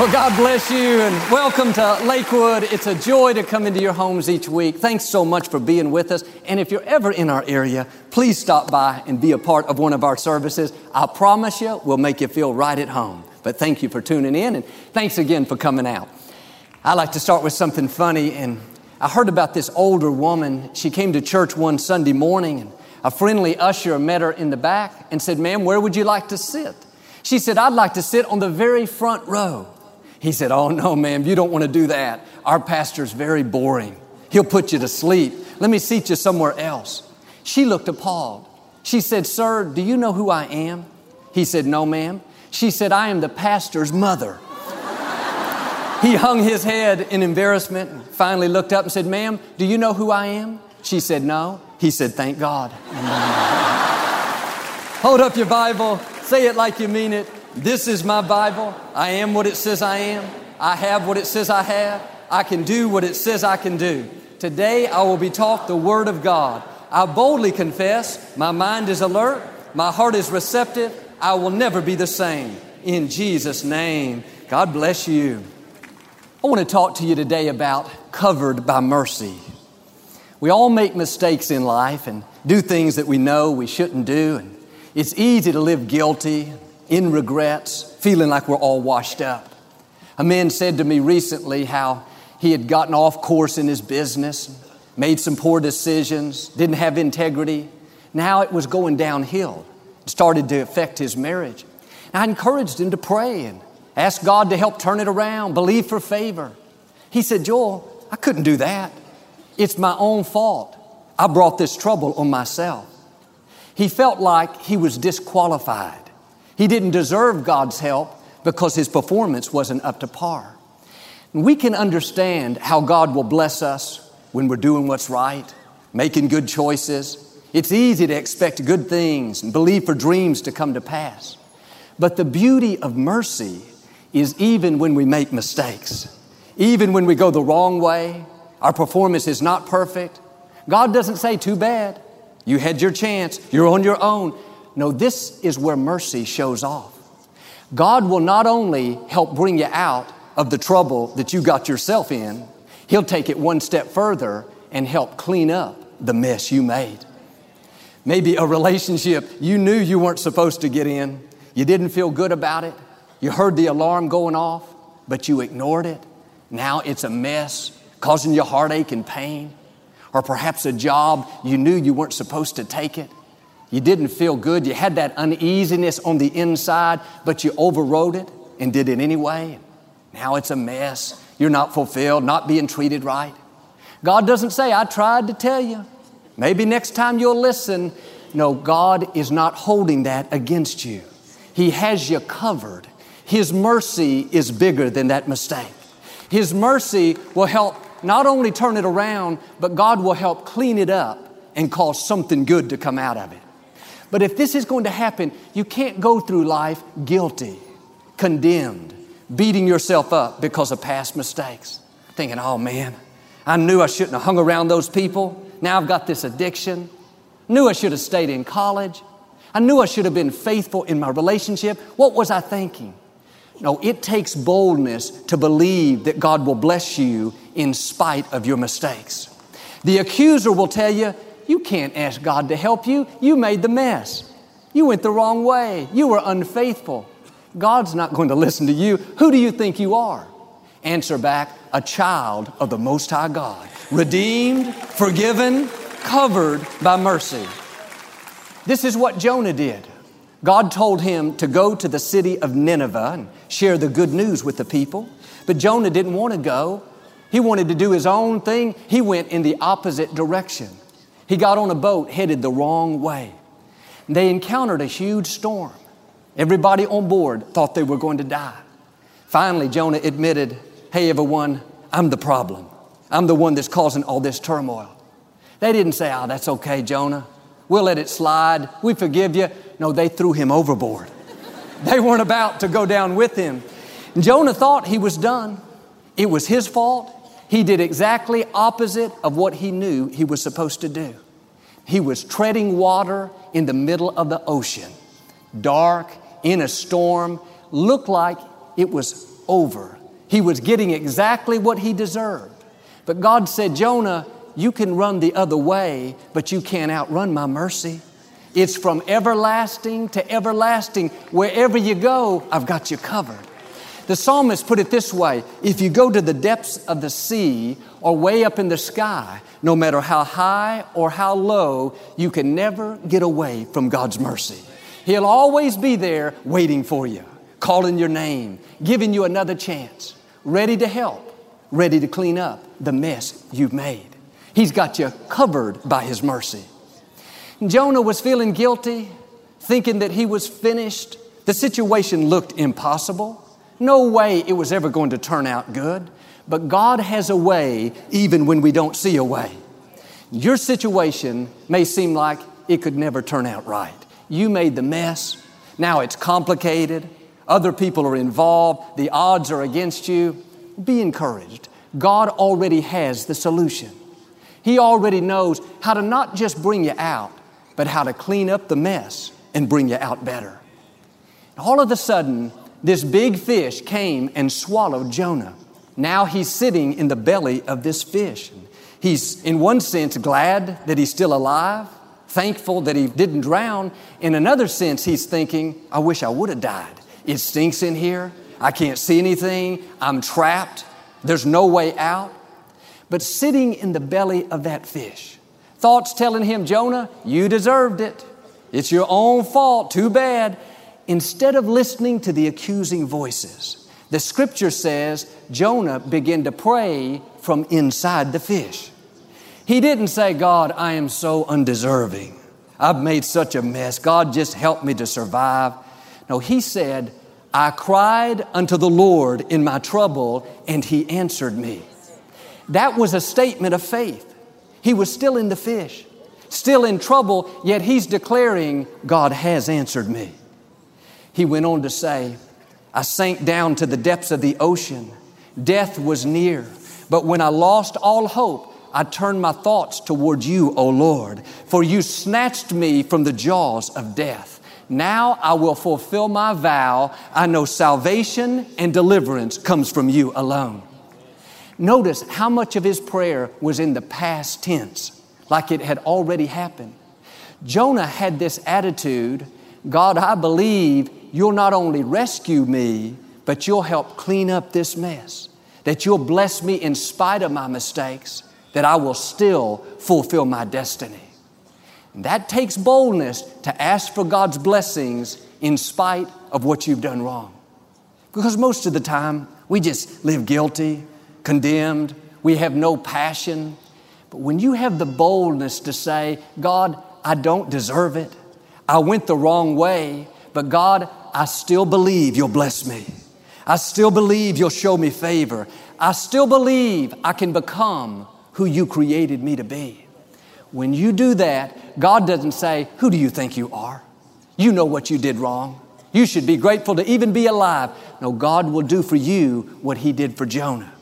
Well, God bless you and welcome to Lakewood. It's a joy to come into your homes each week. Thanks so much for being with us. And if you're ever in our area, please stop by and be a part of one of our services. I promise you, we'll make you feel right at home. But thank you for tuning in and thanks again for coming out. I like to start with something funny. And I heard about this older woman. She came to church one Sunday morning and a friendly usher met her in the back and said, Ma'am, where would you like to sit? She said, I'd like to sit on the very front row. He said, Oh, no, ma'am, you don't want to do that. Our pastor's very boring. He'll put you to sleep. Let me seat you somewhere else. She looked appalled. She said, Sir, do you know who I am? He said, No, ma'am. She said, I am the pastor's mother. he hung his head in embarrassment and finally looked up and said, Ma'am, do you know who I am? She said, No. He said, Thank God. Hold up your Bible, say it like you mean it. This is my Bible. I am what it says I am. I have what it says I have. I can do what it says I can do. Today I will be taught the Word of God. I boldly confess my mind is alert, my heart is receptive. I will never be the same. In Jesus' name, God bless you. I want to talk to you today about covered by mercy. We all make mistakes in life and do things that we know we shouldn't do. And it's easy to live guilty, in regrets, feeling like we're all washed up. A man said to me recently how he had gotten off course in his business, made some poor decisions, didn't have integrity. Now it was going downhill. It started to affect his marriage. And I encouraged him to pray and ask God to help turn it around, believe for favor. He said, Joel, I couldn't do that. It's my own fault. I brought this trouble on myself. He felt like he was disqualified. He didn't deserve God's help because his performance wasn't up to par. We can understand how God will bless us when we're doing what's right, making good choices. It's easy to expect good things and believe for dreams to come to pass. But the beauty of mercy is even when we make mistakes, even when we go the wrong way, our performance is not perfect. God doesn't say, too bad. You had your chance. You're on your own. No, this is where mercy shows off. God will not only help bring you out of the trouble that you got yourself in, He'll take it one step further and help clean up the mess you made. Maybe a relationship you knew you weren't supposed to get in, you didn't feel good about it, you heard the alarm going off, but you ignored it. Now it's a mess, causing you heartache and pain. Or perhaps a job you knew you weren't supposed to take it you didn't feel good. You had that uneasiness on the inside, but you overrode it and did it anyway. Now it's a mess. You're not fulfilled, not being treated right. God doesn't say, I tried to tell you. Maybe next time you'll listen. No, God is not holding that against you. He has you covered. His mercy is bigger than that mistake. His mercy will help not only turn it around, but God will help clean it up and cause something good to come out of it. But if this is going to happen, you can't go through life guilty, condemned, beating yourself up because of past mistakes, thinking, oh man, I knew I shouldn't have hung around those people. Now I've got this addiction. Knew I should have stayed in college. I knew I should have been faithful in my relationship. What was I thinking? No, it takes boldness to believe that God will bless you in spite of your mistakes. The accuser will tell you, you can't ask God to help you. You made the mess. You went the wrong way. You were unfaithful. God's not going to listen to you. Who do you think you are? Answer back, a child of the Most High God, redeemed, forgiven, covered by mercy. This is what Jonah did. God told him to go to the city of Nineveh and share the good news with the people. But Jonah didn't want to go. He wanted to do his own thing. He went in the opposite direction. He got on a boat headed the wrong way. They encountered a huge storm. Everybody on board thought they were going to die. Finally, Jonah admitted, Hey, everyone, I'm the problem. I'm the one that's causing all this turmoil. They didn't say, Oh, that's okay, Jonah. We'll let it slide. We forgive you. No, they threw him overboard. they weren't about to go down with him. Jonah thought he was done. It was his fault. He did exactly opposite of what he knew he was supposed to do. He was treading water in the middle of the ocean, dark, in a storm, looked like it was over. He was getting exactly what he deserved. But God said, Jonah, you can run the other way, but you can't outrun my mercy. It's from everlasting to everlasting. Wherever you go, I've got you covered. The psalmist put it this way if you go to the depths of the sea or way up in the sky, no matter how high or how low, you can never get away from God's mercy. He'll always be there waiting for you, calling your name, giving you another chance, ready to help, ready to clean up the mess you've made. He's got you covered by His mercy. Jonah was feeling guilty, thinking that he was finished. The situation looked impossible. No way it was ever going to turn out good. But God has a way even when we don't see a way. Your situation may seem like it could never turn out right. You made the mess. Now it's complicated. Other people are involved. The odds are against you. Be encouraged. God already has the solution. He already knows how to not just bring you out, but how to clean up the mess and bring you out better. All of a sudden, this big fish came and swallowed Jonah. Now he's sitting in the belly of this fish. He's, in one sense, glad that he's still alive, thankful that he didn't drown. In another sense, he's thinking, I wish I would have died. It stinks in here. I can't see anything. I'm trapped. There's no way out. But sitting in the belly of that fish, thoughts telling him, Jonah, you deserved it. It's your own fault. Too bad. Instead of listening to the accusing voices, the scripture says Jonah began to pray from inside the fish. He didn't say, God, I am so undeserving. I've made such a mess. God, just help me to survive. No, he said, I cried unto the Lord in my trouble, and he answered me. That was a statement of faith. He was still in the fish, still in trouble, yet he's declaring, God has answered me. He went on to say, I sank down to the depths of the ocean. Death was near. But when I lost all hope, I turned my thoughts toward you, O Lord, for you snatched me from the jaws of death. Now I will fulfill my vow. I know salvation and deliverance comes from you alone. Notice how much of his prayer was in the past tense, like it had already happened. Jonah had this attitude God, I believe you'll not only rescue me, but you'll help clean up this mess. That you'll bless me in spite of my mistakes, that I will still fulfill my destiny. And that takes boldness to ask for God's blessings in spite of what you've done wrong. Because most of the time, we just live guilty, condemned, we have no passion. But when you have the boldness to say, God, I don't deserve it, I went the wrong way, but God, I still believe you'll bless me. I still believe you'll show me favor. I still believe I can become who you created me to be. When you do that, God doesn't say, Who do you think you are? You know what you did wrong. You should be grateful to even be alive. No, God will do for you what He did for Jonah.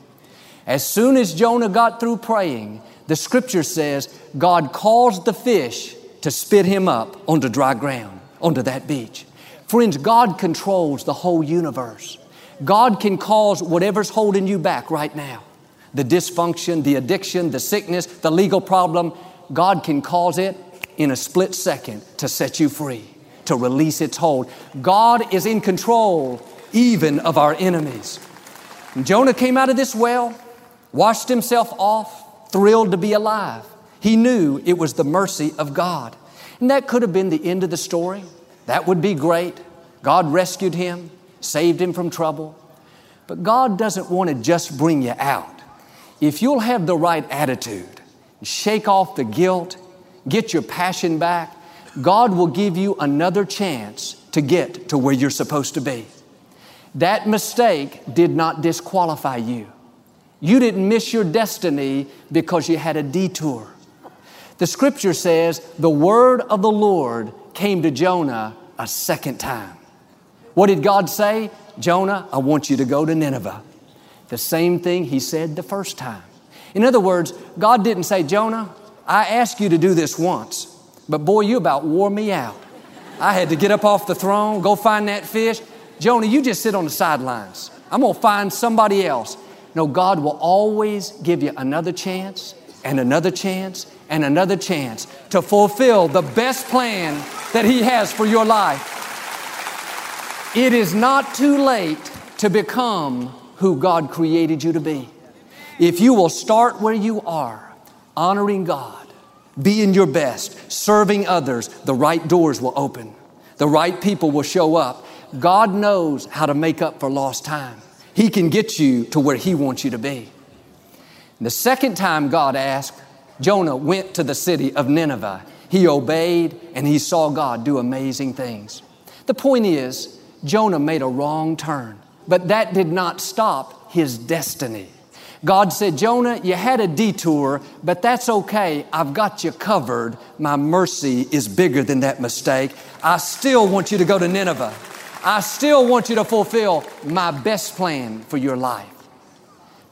As soon as Jonah got through praying, the scripture says God caused the fish to spit him up onto dry ground, onto that beach. Friends, God controls the whole universe. God can cause whatever's holding you back right now the dysfunction, the addiction, the sickness, the legal problem God can cause it in a split second to set you free, to release its hold. God is in control even of our enemies. Jonah came out of this well, washed himself off, thrilled to be alive. He knew it was the mercy of God. And that could have been the end of the story. That would be great. God rescued him, saved him from trouble. But God doesn't want to just bring you out. If you'll have the right attitude, shake off the guilt, get your passion back, God will give you another chance to get to where you're supposed to be. That mistake did not disqualify you. You didn't miss your destiny because you had a detour. The scripture says the word of the Lord came to Jonah a second time. What did God say? Jonah, I want you to go to Nineveh. The same thing he said the first time. In other words, God didn't say, Jonah, I asked you to do this once, but boy, you about wore me out. I had to get up off the throne, go find that fish. Jonah, you just sit on the sidelines. I'm going to find somebody else. No, God will always give you another chance and another chance and another chance to fulfill the best plan that He has for your life. It is not too late to become who God created you to be. If you will start where you are, honoring God, being your best, serving others, the right doors will open. The right people will show up. God knows how to make up for lost time. He can get you to where He wants you to be. The second time God asked, Jonah went to the city of Nineveh. He obeyed and he saw God do amazing things. The point is, Jonah made a wrong turn, but that did not stop his destiny. God said, Jonah, you had a detour, but that's okay. I've got you covered. My mercy is bigger than that mistake. I still want you to go to Nineveh. I still want you to fulfill my best plan for your life.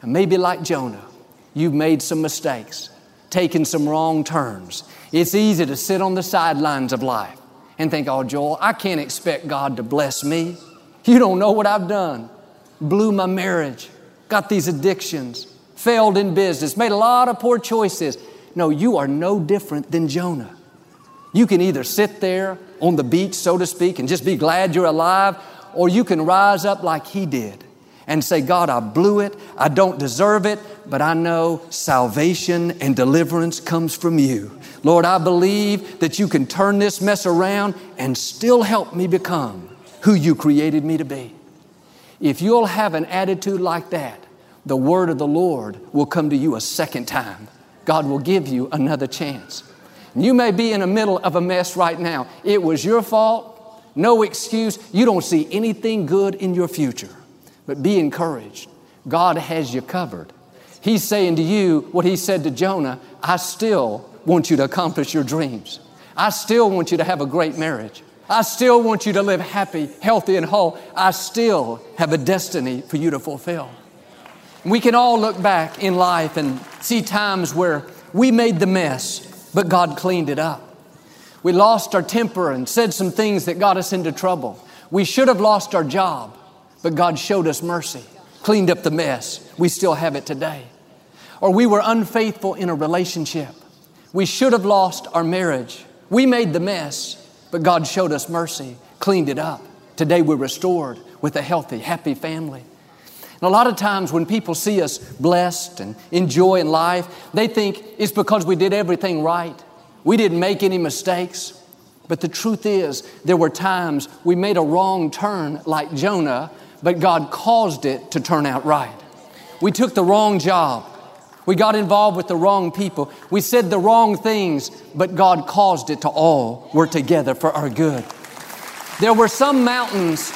And maybe like Jonah, you've made some mistakes, taken some wrong turns. It's easy to sit on the sidelines of life and think, oh, Joel, I can't expect God to bless me. You don't know what I've done. Blew my marriage, got these addictions, failed in business, made a lot of poor choices. No, you are no different than Jonah. You can either sit there on the beach, so to speak, and just be glad you're alive, or you can rise up like he did and say, God, I blew it. I don't deserve it, but I know salvation and deliverance comes from you. Lord, I believe that you can turn this mess around and still help me become who you created me to be. If you'll have an attitude like that, the word of the Lord will come to you a second time. God will give you another chance. You may be in the middle of a mess right now. It was your fault, no excuse. You don't see anything good in your future. But be encouraged. God has you covered. He's saying to you what He said to Jonah I still want you to accomplish your dreams. I still want you to have a great marriage. I still want you to live happy, healthy, and whole. I still have a destiny for you to fulfill. We can all look back in life and see times where we made the mess, but God cleaned it up. We lost our temper and said some things that got us into trouble. We should have lost our job, but God showed us mercy, cleaned up the mess. We still have it today. Or we were unfaithful in a relationship. We should have lost our marriage. We made the mess, but God showed us mercy, cleaned it up. Today we're restored with a healthy, happy family. And a lot of times when people see us blessed and enjoying life, they think it's because we did everything right. We didn't make any mistakes. But the truth is, there were times we made a wrong turn like Jonah, but God caused it to turn out right. We took the wrong job. We got involved with the wrong people. We said the wrong things, but God caused it to all work together for our good. There were some mountains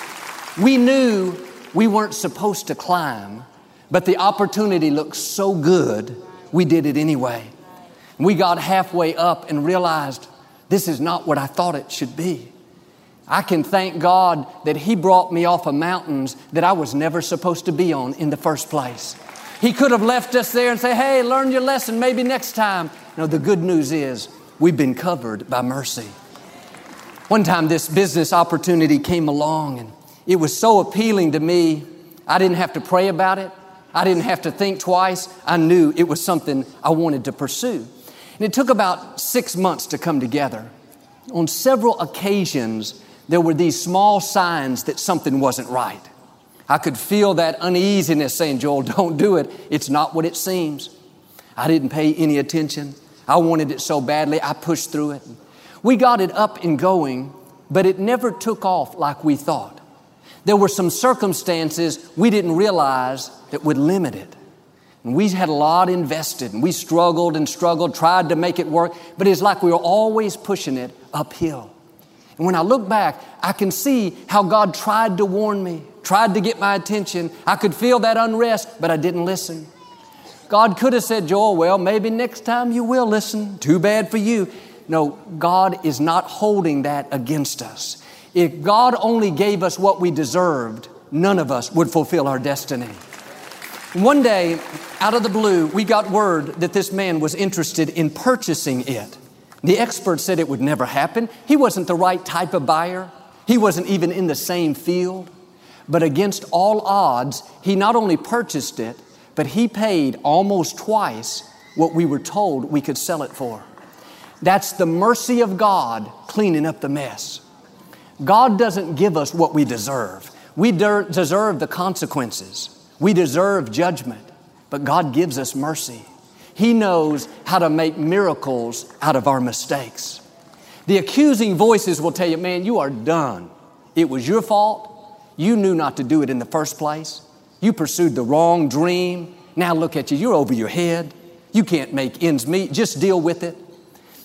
we knew we weren't supposed to climb, but the opportunity looked so good, we did it anyway. We got halfway up and realized this is not what I thought it should be. I can thank God that He brought me off of mountains that I was never supposed to be on in the first place. He could have left us there and say, hey, learn your lesson, maybe next time. No, the good news is we've been covered by mercy. One time this business opportunity came along and it was so appealing to me, I didn't have to pray about it. I didn't have to think twice. I knew it was something I wanted to pursue. And it took about six months to come together. On several occasions, there were these small signs that something wasn't right. I could feel that uneasiness saying, Joel, don't do it. It's not what it seems. I didn't pay any attention. I wanted it so badly, I pushed through it. We got it up and going, but it never took off like we thought. There were some circumstances we didn't realize that would limit it. And we had a lot invested and we struggled and struggled, tried to make it work, but it's like we were always pushing it uphill. And when I look back, I can see how God tried to warn me, tried to get my attention. I could feel that unrest, but I didn't listen. God could have said, Joel, well, maybe next time you will listen. Too bad for you. No, God is not holding that against us. If God only gave us what we deserved, none of us would fulfill our destiny. One day, out of the blue, we got word that this man was interested in purchasing it. The expert said it would never happen. He wasn't the right type of buyer. He wasn't even in the same field. But against all odds, he not only purchased it, but he paid almost twice what we were told we could sell it for. That's the mercy of God cleaning up the mess. God doesn't give us what we deserve. We de- deserve the consequences. We deserve judgment, but God gives us mercy. He knows how to make miracles out of our mistakes. The accusing voices will tell you, man, you are done. It was your fault. You knew not to do it in the first place. You pursued the wrong dream. Now look at you. You're over your head. You can't make ends meet. Just deal with it.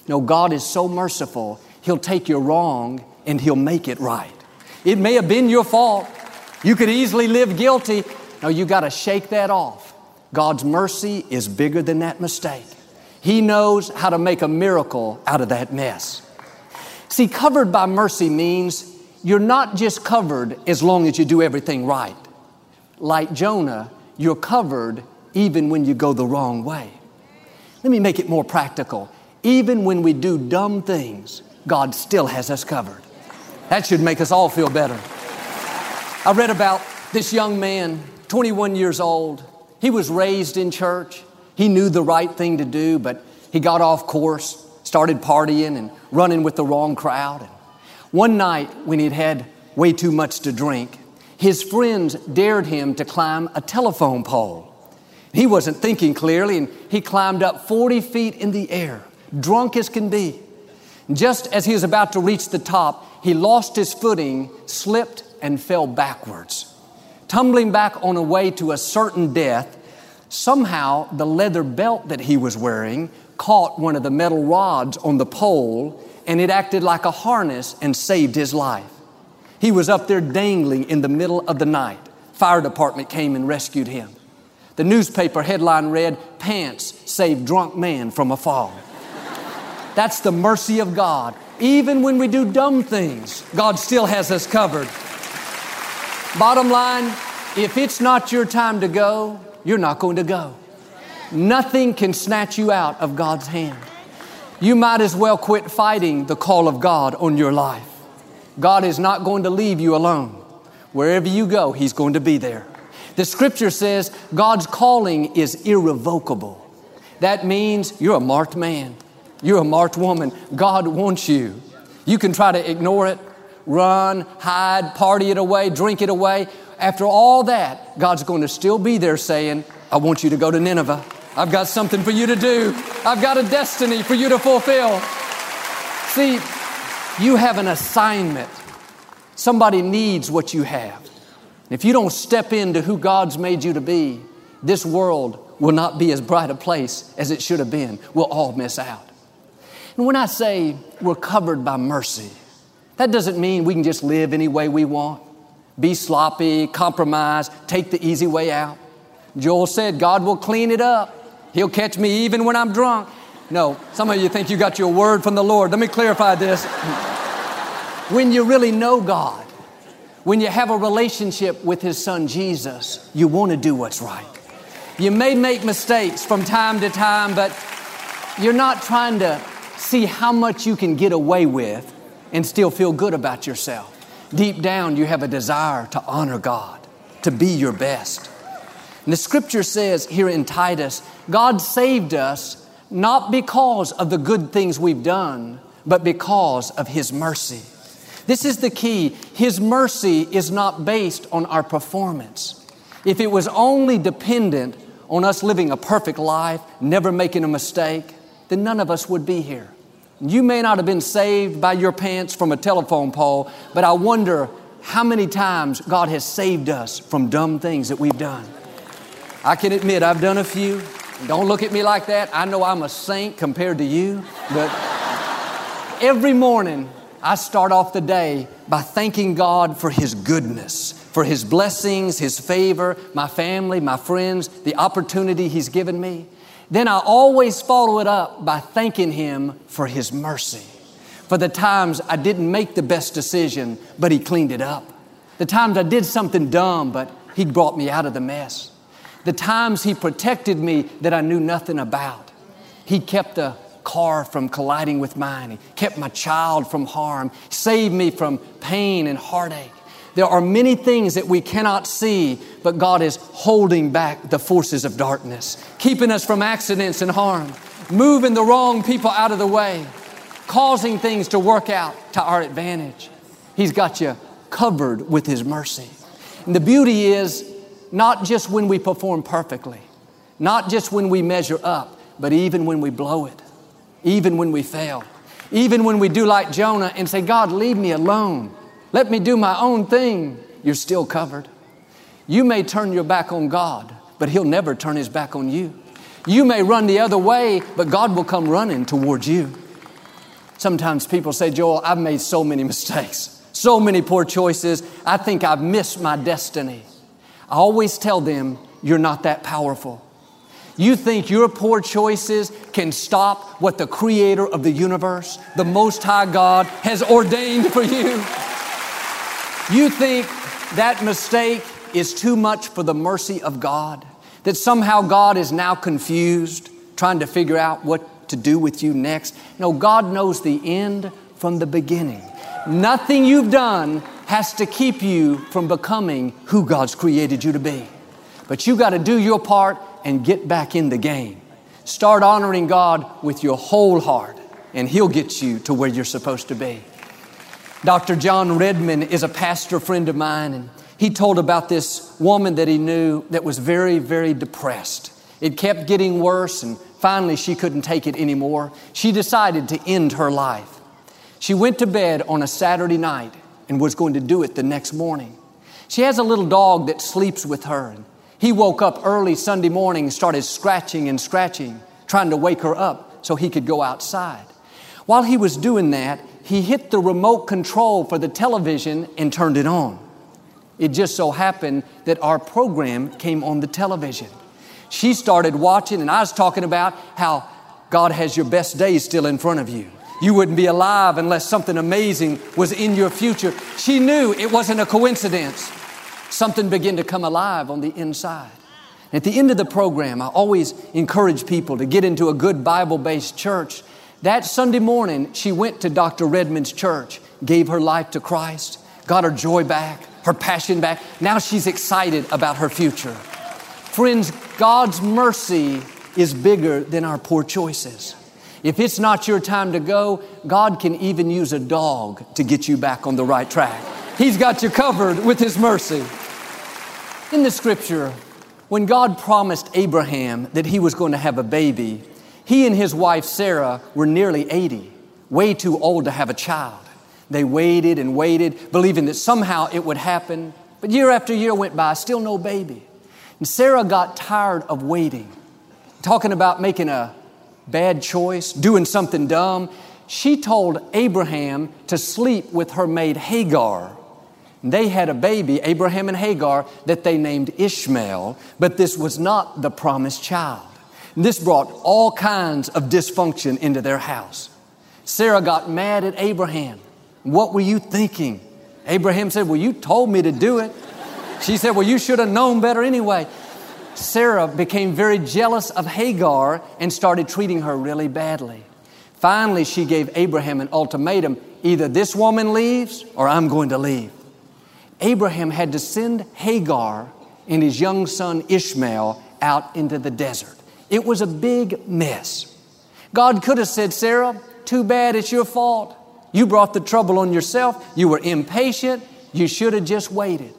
No, God is so merciful. He'll take your wrong and He'll make it right. It may have been your fault. You could easily live guilty, no, you got to shake that off. God's mercy is bigger than that mistake. He knows how to make a miracle out of that mess. See, covered by mercy means you're not just covered as long as you do everything right. Like Jonah, you're covered even when you go the wrong way. Let me make it more practical. Even when we do dumb things, God still has us covered. That should make us all feel better. I read about this young man 21 years old. He was raised in church. He knew the right thing to do, but he got off course, started partying and running with the wrong crowd. And one night, when he'd had way too much to drink, his friends dared him to climb a telephone pole. He wasn't thinking clearly, and he climbed up 40 feet in the air, drunk as can be. Just as he was about to reach the top, he lost his footing, slipped, and fell backwards tumbling back on a way to a certain death, somehow the leather belt that he was wearing caught one of the metal rods on the pole and it acted like a harness and saved his life. He was up there dangling in the middle of the night. Fire department came and rescued him. The newspaper headline read, Pants Save Drunk Man from a Fall. That's the mercy of God. Even when we do dumb things, God still has us covered. Bottom line, if it's not your time to go, you're not going to go. Nothing can snatch you out of God's hand. You might as well quit fighting the call of God on your life. God is not going to leave you alone. Wherever you go, He's going to be there. The scripture says God's calling is irrevocable. That means you're a marked man. You're a marked woman. God wants you. You can try to ignore it, run, hide, party it away, drink it away. After all that, God's going to still be there saying, I want you to go to Nineveh. I've got something for you to do. I've got a destiny for you to fulfill. See, you have an assignment. Somebody needs what you have. If you don't step into who God's made you to be, this world will not be as bright a place as it should have been. We'll all miss out. And when I say we're covered by mercy, that doesn't mean we can just live any way we want, be sloppy, compromise, take the easy way out. Joel said, God will clean it up. He'll catch me even when I'm drunk. No, some of you think you got your word from the Lord. Let me clarify this. when you really know God, when you have a relationship with His Son Jesus, you want to do what's right. You may make mistakes from time to time, but you're not trying to see how much you can get away with and still feel good about yourself. Deep down, you have a desire to honor God, to be your best. And the scripture says here in Titus, God saved us not because of the good things we've done, but because of His mercy. This is the key. His mercy is not based on our performance. If it was only dependent on us living a perfect life, never making a mistake, then none of us would be here. You may not have been saved by your pants from a telephone pole, but I wonder how many times God has saved us from dumb things that we've done. I can admit I've done a few. Don't look at me like that. I know I'm a saint compared to you, but every morning I start off the day by thanking God for His goodness, for His blessings, His favor, my family, my friends, the opportunity He's given me, then I always follow it up by thanking Him for His mercy. For the times I didn't make the best decision, but He cleaned it up. The times I did something dumb, but He brought me out of the mess. The times He protected me that I knew nothing about. He kept the car from colliding with mine. He kept my child from harm, saved me from pain and heartache. There are many things that we cannot see, but God is holding back the forces of darkness, keeping us from accidents and harm, moving the wrong people out of the way, causing things to work out to our advantage. He's got you covered with His mercy. And the beauty is not just when we perform perfectly, not just when we measure up, but even when we blow it even when we fail, even when we do like Jonah and say, God, leave me alone. Let me do my own thing. You're still covered. You may turn your back on God, but He'll never turn His back on you. You may run the other way, but God will come running towards you. Sometimes people say, Joel, I've made so many mistakes, so many poor choices. I think I've missed my destiny. I always tell them, You're not that powerful. You think your poor choices can stop what the creator of the universe, the Most High God, has ordained for you? You think that mistake is too much for the mercy of God? That somehow God is now confused, trying to figure out what to do with you next? No, God knows the end from the beginning. Nothing you've done has to keep you from becoming who God's created you to be. But you got to do your part and get back in the game. Start honoring God with your whole heart, and He'll get you to where you're supposed to be. Dr. John Redman is a pastor friend of mine, and he told about this woman that he knew that was very, very depressed. It kept getting worse, and finally she couldn't take it anymore. She decided to end her life. She went to bed on a Saturday night and was going to do it the next morning. She has a little dog that sleeps with her. And he woke up early Sunday morning and started scratching and scratching, trying to wake her up so he could go outside. While he was doing that, he hit the remote control for the television and turned it on. It just so happened that our program came on the television. She started watching, and I was talking about how God has your best days still in front of you. You wouldn't be alive unless something amazing was in your future. She knew it wasn't a coincidence something began to come alive on the inside. At the end of the program, I always encourage people to get into a good Bible based church. That Sunday morning, she went to Dr. Redman's church, gave her life to Christ, got her joy back, her passion back. Now she's excited about her future. Friends, God's mercy is bigger than our poor choices. If it's not your time to go, God can even use a dog to get you back on the right track. He's got you covered with His mercy. In the scripture, when God promised Abraham that he was going to have a baby, he and his wife Sarah were nearly 80, way too old to have a child. They waited and waited, believing that somehow it would happen. But year after year went by, still no baby. And Sarah got tired of waiting, talking about making a bad choice, doing something dumb. She told Abraham to sleep with her maid Hagar they had a baby, Abraham and Hagar, that they named Ishmael, but this was not the promised child. This brought all kinds of dysfunction into their house. Sarah got mad at Abraham. What were you thinking? Abraham said, Well, you told me to do it. She said, Well, you should have known better anyway. Sarah became very jealous of Hagar and started treating her really badly. Finally, she gave Abraham an ultimatum either this woman leaves or I'm going to leave. Abraham had to send Hagar and his young son Ishmael out into the desert. It was a big mess. God could have said, Sarah, too bad it's your fault. You brought the trouble on yourself. You were impatient. You should have just waited.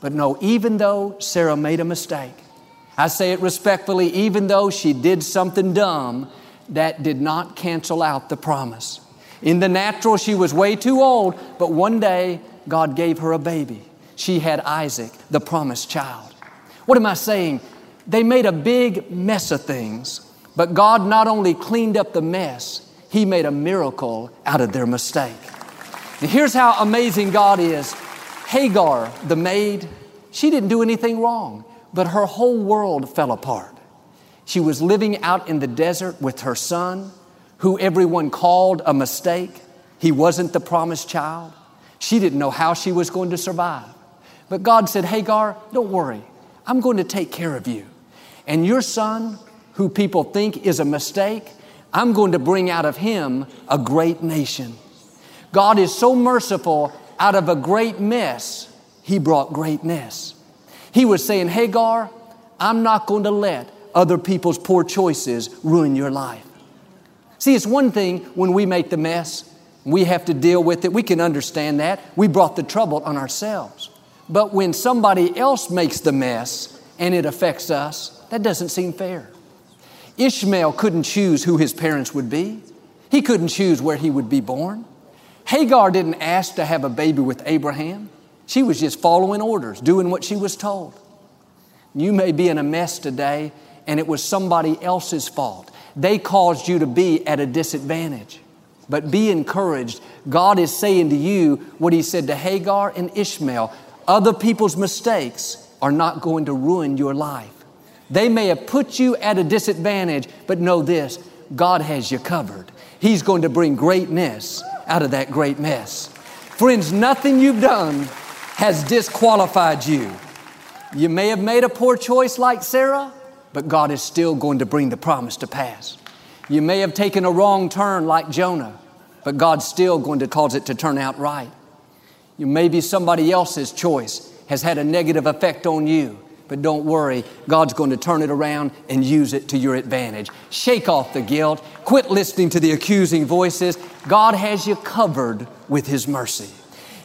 But no, even though Sarah made a mistake, I say it respectfully, even though she did something dumb, that did not cancel out the promise. In the natural, she was way too old, but one day God gave her a baby. She had Isaac, the promised child. What am I saying? They made a big mess of things, but God not only cleaned up the mess, He made a miracle out of their mistake. Now, here's how amazing God is Hagar, the maid, she didn't do anything wrong, but her whole world fell apart. She was living out in the desert with her son, who everyone called a mistake. He wasn't the promised child. She didn't know how she was going to survive. But God said, Hagar, don't worry. I'm going to take care of you. And your son, who people think is a mistake, I'm going to bring out of him a great nation. God is so merciful, out of a great mess, he brought greatness. He was saying, Hagar, I'm not going to let other people's poor choices ruin your life. See, it's one thing when we make the mess, we have to deal with it. We can understand that. We brought the trouble on ourselves. But when somebody else makes the mess and it affects us, that doesn't seem fair. Ishmael couldn't choose who his parents would be. He couldn't choose where he would be born. Hagar didn't ask to have a baby with Abraham. She was just following orders, doing what she was told. You may be in a mess today and it was somebody else's fault. They caused you to be at a disadvantage. But be encouraged. God is saying to you what He said to Hagar and Ishmael other people's mistakes are not going to ruin your life. They may have put you at a disadvantage, but know this God has you covered. He's going to bring greatness out of that great mess. Friends, nothing you've done has disqualified you. You may have made a poor choice like Sarah, but God is still going to bring the promise to pass. You may have taken a wrong turn like Jonah, but God's still going to cause it to turn out right. You may be somebody else's choice has had a negative effect on you, but don't worry, God's going to turn it around and use it to your advantage. Shake off the guilt, quit listening to the accusing voices. God has you covered with His mercy.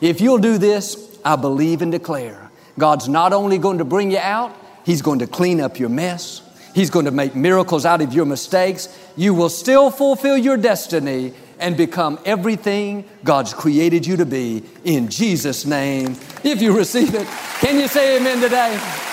If you'll do this, I believe and declare God's not only going to bring you out, He's going to clean up your mess. He's going to make miracles out of your mistakes. You will still fulfill your destiny and become everything God's created you to be in Jesus' name. If you receive it, can you say amen today?